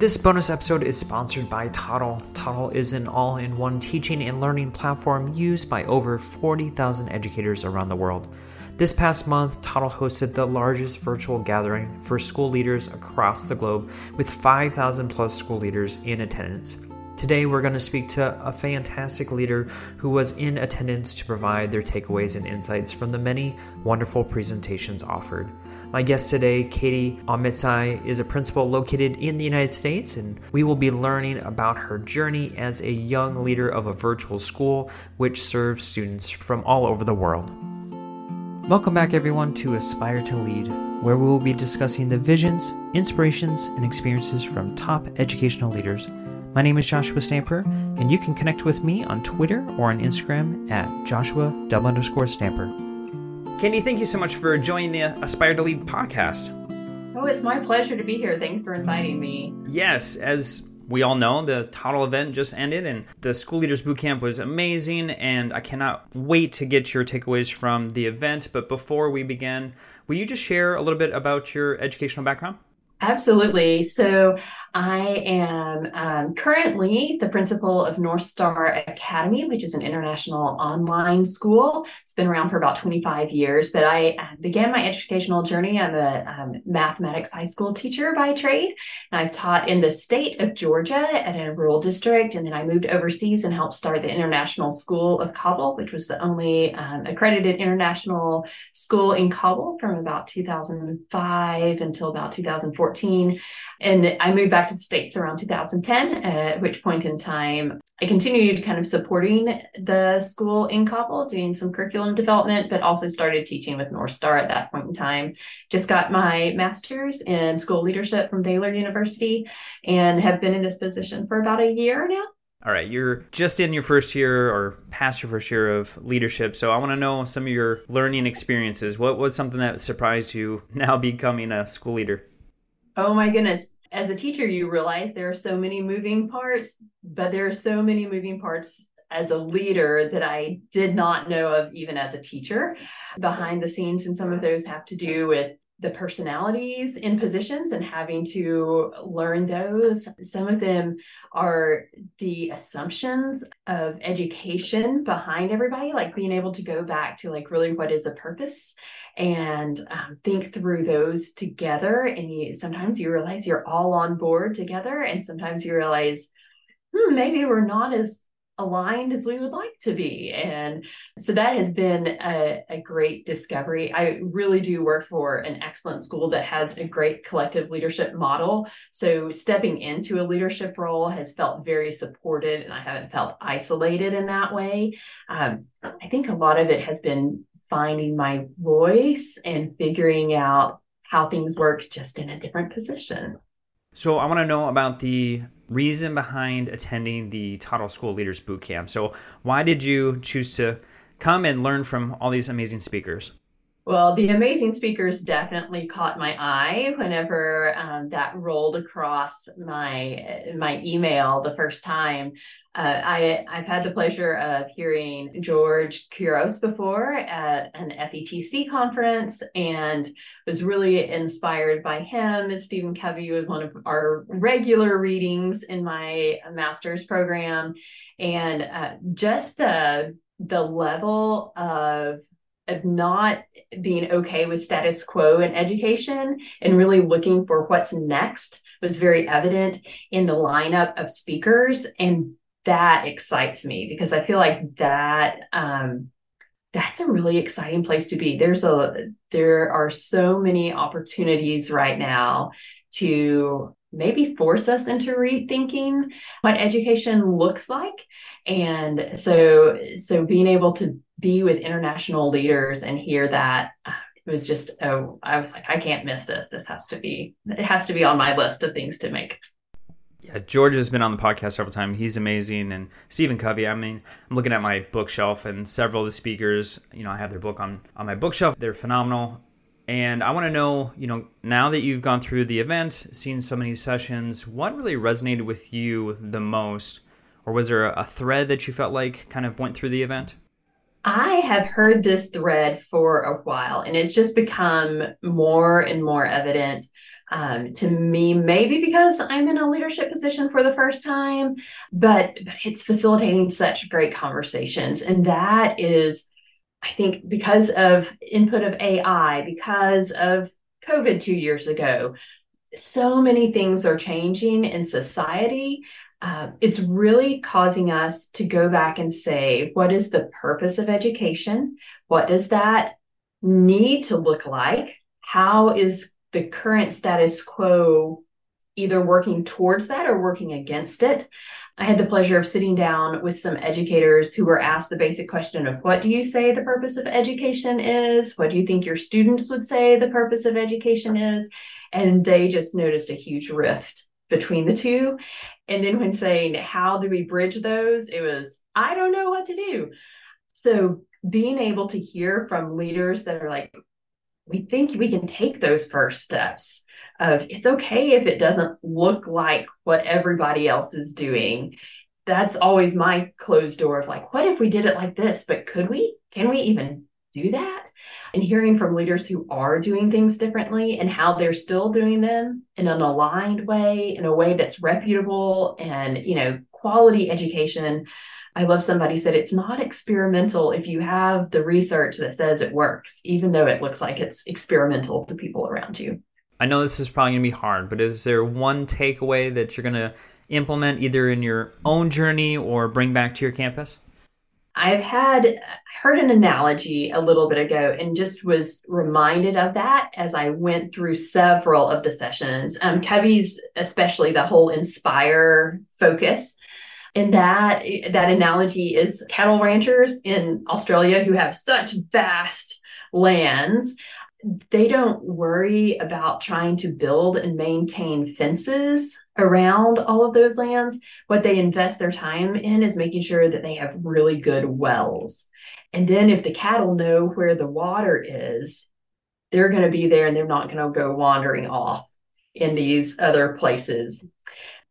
This bonus episode is sponsored by Toddle. Toddle is an all in one teaching and learning platform used by over 40,000 educators around the world. This past month, Toddle hosted the largest virtual gathering for school leaders across the globe with 5,000 plus school leaders in attendance. Today, we're going to speak to a fantastic leader who was in attendance to provide their takeaways and insights from the many wonderful presentations offered. My guest today, Katie Ahmadzai, is a principal located in the United States, and we will be learning about her journey as a young leader of a virtual school which serves students from all over the world. Welcome back, everyone, to Aspire to Lead, where we will be discussing the visions, inspirations, and experiences from top educational leaders. My name is Joshua Stamper, and you can connect with me on Twitter or on Instagram at Joshua underscore Stamper. Kenny, thank you so much for joining the Aspire to Lead podcast. Oh, it's my pleasure to be here. Thanks for inviting me. Yes, as we all know, the Toddle event just ended and the School Leaders Bootcamp was amazing, and I cannot wait to get your takeaways from the event. But before we begin, will you just share a little bit about your educational background? Absolutely. So I am um, currently the principal of North Star Academy, which is an international online school. It's been around for about 25 years, but I uh, began my educational journey. I'm a um, mathematics high school teacher by trade. And I've taught in the state of Georgia at a rural district. And then I moved overseas and helped start the International School of Kabul, which was the only um, accredited international school in Kabul from about 2005 until about 2014. 2014. And I moved back to the States around 2010, uh, at which point in time I continued kind of supporting the school in Kabul, doing some curriculum development, but also started teaching with North Star at that point in time. Just got my master's in school leadership from Baylor University and have been in this position for about a year now. All right, you're just in your first year or past your first year of leadership. So I want to know some of your learning experiences. What was something that surprised you now becoming a school leader? Oh my goodness. As a teacher, you realize there are so many moving parts, but there are so many moving parts as a leader that I did not know of even as a teacher behind the scenes. And some of those have to do with the personalities in positions and having to learn those. Some of them are the assumptions of education behind everybody, like being able to go back to like really what is the purpose and um, think through those together. And you sometimes you realize you're all on board together, and sometimes you realize hmm, maybe we're not as aligned as we would like to be. And so that has been a, a, great discovery. I really do work for an excellent school that has a great collective leadership model. So stepping into a leadership role has felt very supported and I haven't felt isolated in that way. Um, I think a lot of it has been finding my voice and figuring out how things work just in a different position. So I want to know about the reason behind attending the Toddle School Leaders Bootcamp. So why did you choose to come and learn from all these amazing speakers? Well, the amazing speakers definitely caught my eye whenever um, that rolled across my my email the first time. Uh, I I've had the pleasure of hearing George Couros before at an FETC conference and was really inspired by him. Stephen Covey was one of our regular readings in my master's program, and uh, just the the level of of not being okay with status quo in education and really looking for what's next was very evident in the lineup of speakers. And that excites me because i feel like that um, that's a really exciting place to be. There's a there are so many opportunities right now to maybe force us into rethinking what education looks like. And so so being able to be with international leaders and hear that uh, it was just oh i was like i can't miss this this has to be it has to be on my list of things to make yeah, George has been on the podcast several times. He's amazing. And Stephen Covey, I mean, I'm looking at my bookshelf and several of the speakers, you know, I have their book on, on my bookshelf. They're phenomenal. And I want to know, you know, now that you've gone through the event, seen so many sessions, what really resonated with you the most? Or was there a thread that you felt like kind of went through the event? I have heard this thread for a while, and it's just become more and more evident um, to me, maybe because I'm in a leadership position for the first time, but, but it's facilitating such great conversations. And that is, I think, because of input of AI, because of COVID two years ago, so many things are changing in society. Uh, it's really causing us to go back and say, what is the purpose of education? What does that need to look like? How is the current status quo either working towards that or working against it. I had the pleasure of sitting down with some educators who were asked the basic question of what do you say the purpose of education is? What do you think your students would say the purpose of education is? And they just noticed a huge rift between the two. And then when saying, how do we bridge those? It was, I don't know what to do. So being able to hear from leaders that are like, we think we can take those first steps of it's okay if it doesn't look like what everybody else is doing that's always my closed door of like what if we did it like this but could we can we even do that and hearing from leaders who are doing things differently and how they're still doing them in an aligned way in a way that's reputable and you know quality education I love somebody said it's not experimental if you have the research that says it works, even though it looks like it's experimental to people around you. I know this is probably going to be hard, but is there one takeaway that you're going to implement either in your own journey or bring back to your campus? I've had heard an analogy a little bit ago and just was reminded of that as I went through several of the sessions. Um, Covey's, especially the whole inspire focus, and that that analogy is cattle ranchers in Australia who have such vast lands they don't worry about trying to build and maintain fences around all of those lands. What they invest their time in is making sure that they have really good wells. And then if the cattle know where the water is, they're going to be there and they're not going to go wandering off in these other places.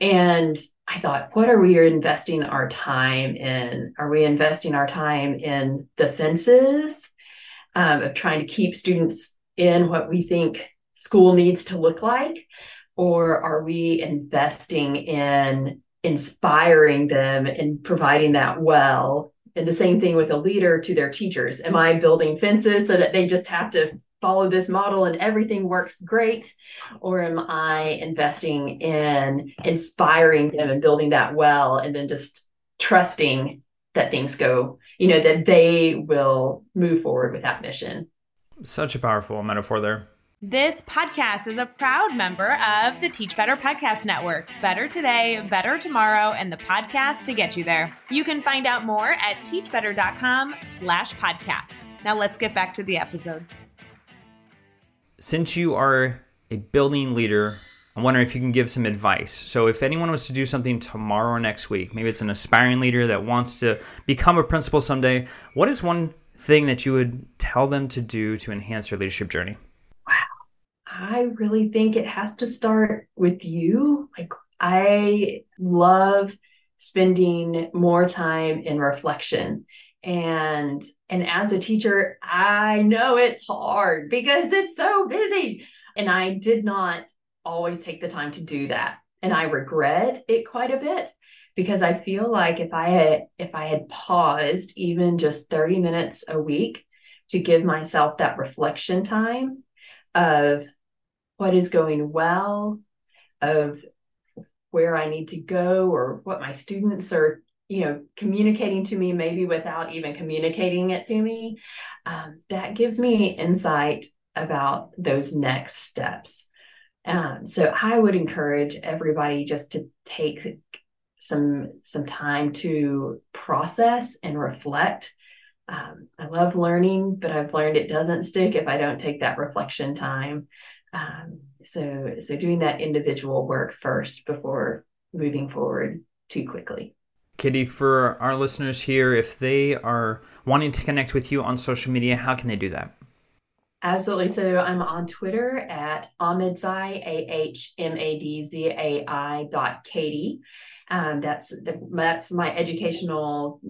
And I thought, what are we investing our time in? Are we investing our time in the fences um, of trying to keep students in what we think school needs to look like? Or are we investing in inspiring them and providing that well? And the same thing with a leader to their teachers. Am I building fences so that they just have to follow this model and everything works great? Or am I investing in inspiring them and building that well and then just trusting that things go, you know, that they will move forward with that mission? Such a powerful metaphor there. This podcast is a proud member of the Teach Better Podcast Network. Better today, better tomorrow, and the podcast to get you there. You can find out more at teachbetter.com slash podcast. Now let's get back to the episode since you are a building leader, I'm wondering if you can give some advice. So, if anyone was to do something tomorrow or next week, maybe it's an aspiring leader that wants to become a principal someday, what is one thing that you would tell them to do to enhance their leadership journey? Wow. I really think it has to start with you. Like, I love spending more time in reflection and and as a teacher i know it's hard because it's so busy and i did not always take the time to do that and i regret it quite a bit because i feel like if i had if i had paused even just 30 minutes a week to give myself that reflection time of what is going well of where i need to go or what my students are you know communicating to me maybe without even communicating it to me um, that gives me insight about those next steps. Um, so i would encourage everybody just to take some some time to process and reflect um, i love learning but i've learned it doesn't stick if i don't take that reflection time um, so so doing that individual work first before moving forward too quickly Katie, for our listeners here, if they are wanting to connect with you on social media, how can they do that? Absolutely. So I'm on Twitter at Ahmadzai, A H M A D Z A I dot Katie. Um, that's the, that's my educational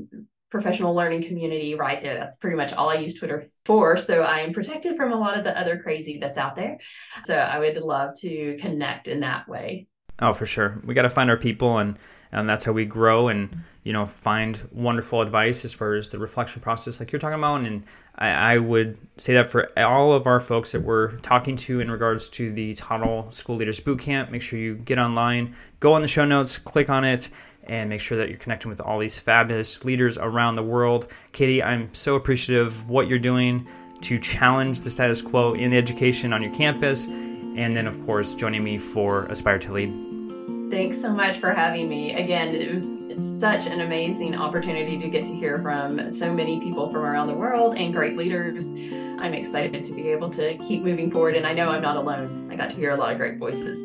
professional learning community right there. That's pretty much all I use Twitter for. So I am protected from a lot of the other crazy that's out there. So I would love to connect in that way. Oh, for sure. We got to find our people and and that's how we grow and you know find wonderful advice as far as the reflection process like you're talking about and I, I, would say that for all of our folks that we're talking to in regards to the Toddle School Leaders Bootcamp, make sure you get online, go on the show notes, click on it, and make sure that you're connecting with all these fabulous leaders around the world. Katie, I'm so appreciative of what you're doing to challenge the status quo in education on your campus, and then, of course, joining me for Aspire to Lead. Thanks so much for having me. Again, it was such an amazing opportunity to get to hear from so many people from around the world and great leaders. I'm excited to be able to keep moving forward, and I know I'm not alone. I got to hear a lot of great voices.